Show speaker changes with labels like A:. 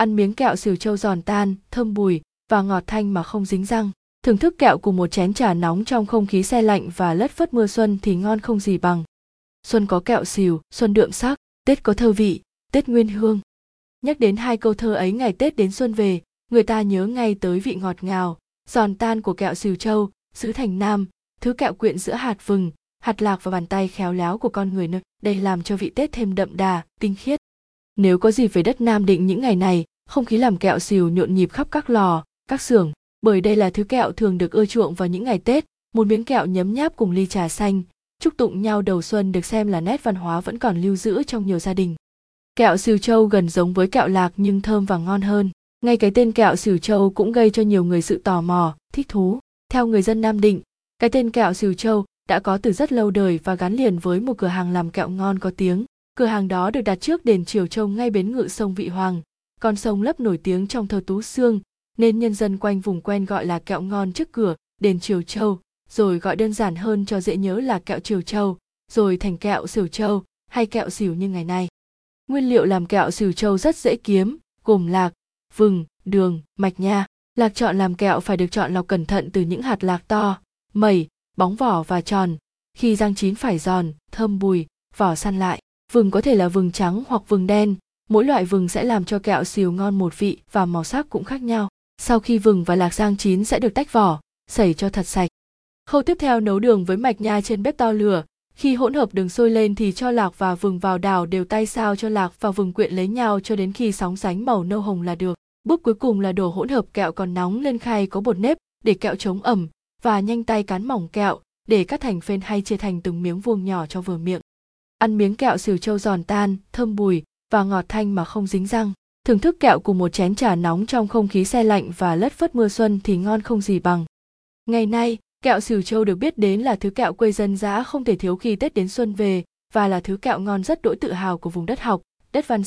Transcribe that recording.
A: ăn miếng kẹo xỉu châu giòn tan, thơm bùi và ngọt thanh mà không dính răng. Thưởng thức kẹo cùng một chén trà nóng trong không khí xe lạnh và lất phất mưa xuân thì ngon không gì bằng. Xuân có kẹo xỉu xuân đượm sắc, tết có thơ vị, tết nguyên hương. Nhắc đến hai câu thơ ấy ngày tết đến xuân về, người ta nhớ ngay tới vị ngọt ngào, giòn tan của kẹo xỉu châu sứ thành nam, thứ kẹo quyện giữa hạt vừng, hạt lạc và bàn tay khéo léo của con người nơi. Đây làm cho vị tết thêm đậm đà, tinh khiết nếu có gì về đất nam định những ngày này, không khí làm kẹo xìu nhộn nhịp khắp các lò, các xưởng. Bởi đây là thứ kẹo thường được ưa chuộng vào những ngày tết, một miếng kẹo nhấm nháp cùng ly trà xanh, chúc tụng nhau đầu xuân được xem là nét văn hóa vẫn còn lưu giữ trong nhiều gia đình. Kẹo xìu châu gần giống với kẹo lạc nhưng thơm và ngon hơn. Ngay cái tên kẹo xìu châu cũng gây cho nhiều người sự tò mò, thích thú. Theo người dân nam định, cái tên kẹo xìu châu đã có từ rất lâu đời và gắn liền với một cửa hàng làm kẹo ngon có tiếng cửa hàng đó được đặt trước đền triều châu ngay bến ngự sông vị hoàng. Con sông lấp nổi tiếng trong thơ tú xương nên nhân dân quanh vùng quen gọi là kẹo ngon trước cửa đền triều châu, rồi gọi đơn giản hơn cho dễ nhớ là kẹo triều châu, rồi thành kẹo xỉu châu hay kẹo xỉu như ngày nay. Nguyên liệu làm kẹo xỉu châu rất dễ kiếm, gồm lạc, vừng, đường, mạch nha. Lạc chọn làm kẹo phải được chọn lọc cẩn thận từ những hạt lạc to mẩy bóng vỏ và tròn. Khi rang chín phải giòn, thơm bùi, vỏ săn lại vừng có thể là vừng trắng hoặc vừng đen. Mỗi loại vừng sẽ làm cho kẹo xìu ngon một vị và màu sắc cũng khác nhau. Sau khi vừng và lạc rang chín sẽ được tách vỏ sẩy cho thật sạch. Khâu tiếp theo nấu đường với mạch nha trên bếp to lửa. Khi hỗn hợp đường sôi lên thì cho lạc và vừng vào đảo đều tay sao cho lạc và vừng quyện lấy nhau cho đến khi sóng sánh màu nâu hồng là được. Bước cuối cùng là đổ hỗn hợp kẹo còn nóng lên khay có bột nếp để kẹo chống ẩm và nhanh tay cán mỏng kẹo để cắt thành phên hay chia thành từng miếng vuông nhỏ cho vừa miệng ăn miếng kẹo xỉu châu giòn tan, thơm bùi và ngọt thanh mà không dính răng. Thưởng thức kẹo cùng một chén trà nóng trong không khí xe lạnh và lất phất mưa xuân thì ngon không gì bằng. Ngày nay, kẹo xỉu châu được biết đến là thứ kẹo quê dân dã không thể thiếu khi tết đến xuân về và là thứ kẹo ngon rất đỗi tự hào của vùng đất học, đất văn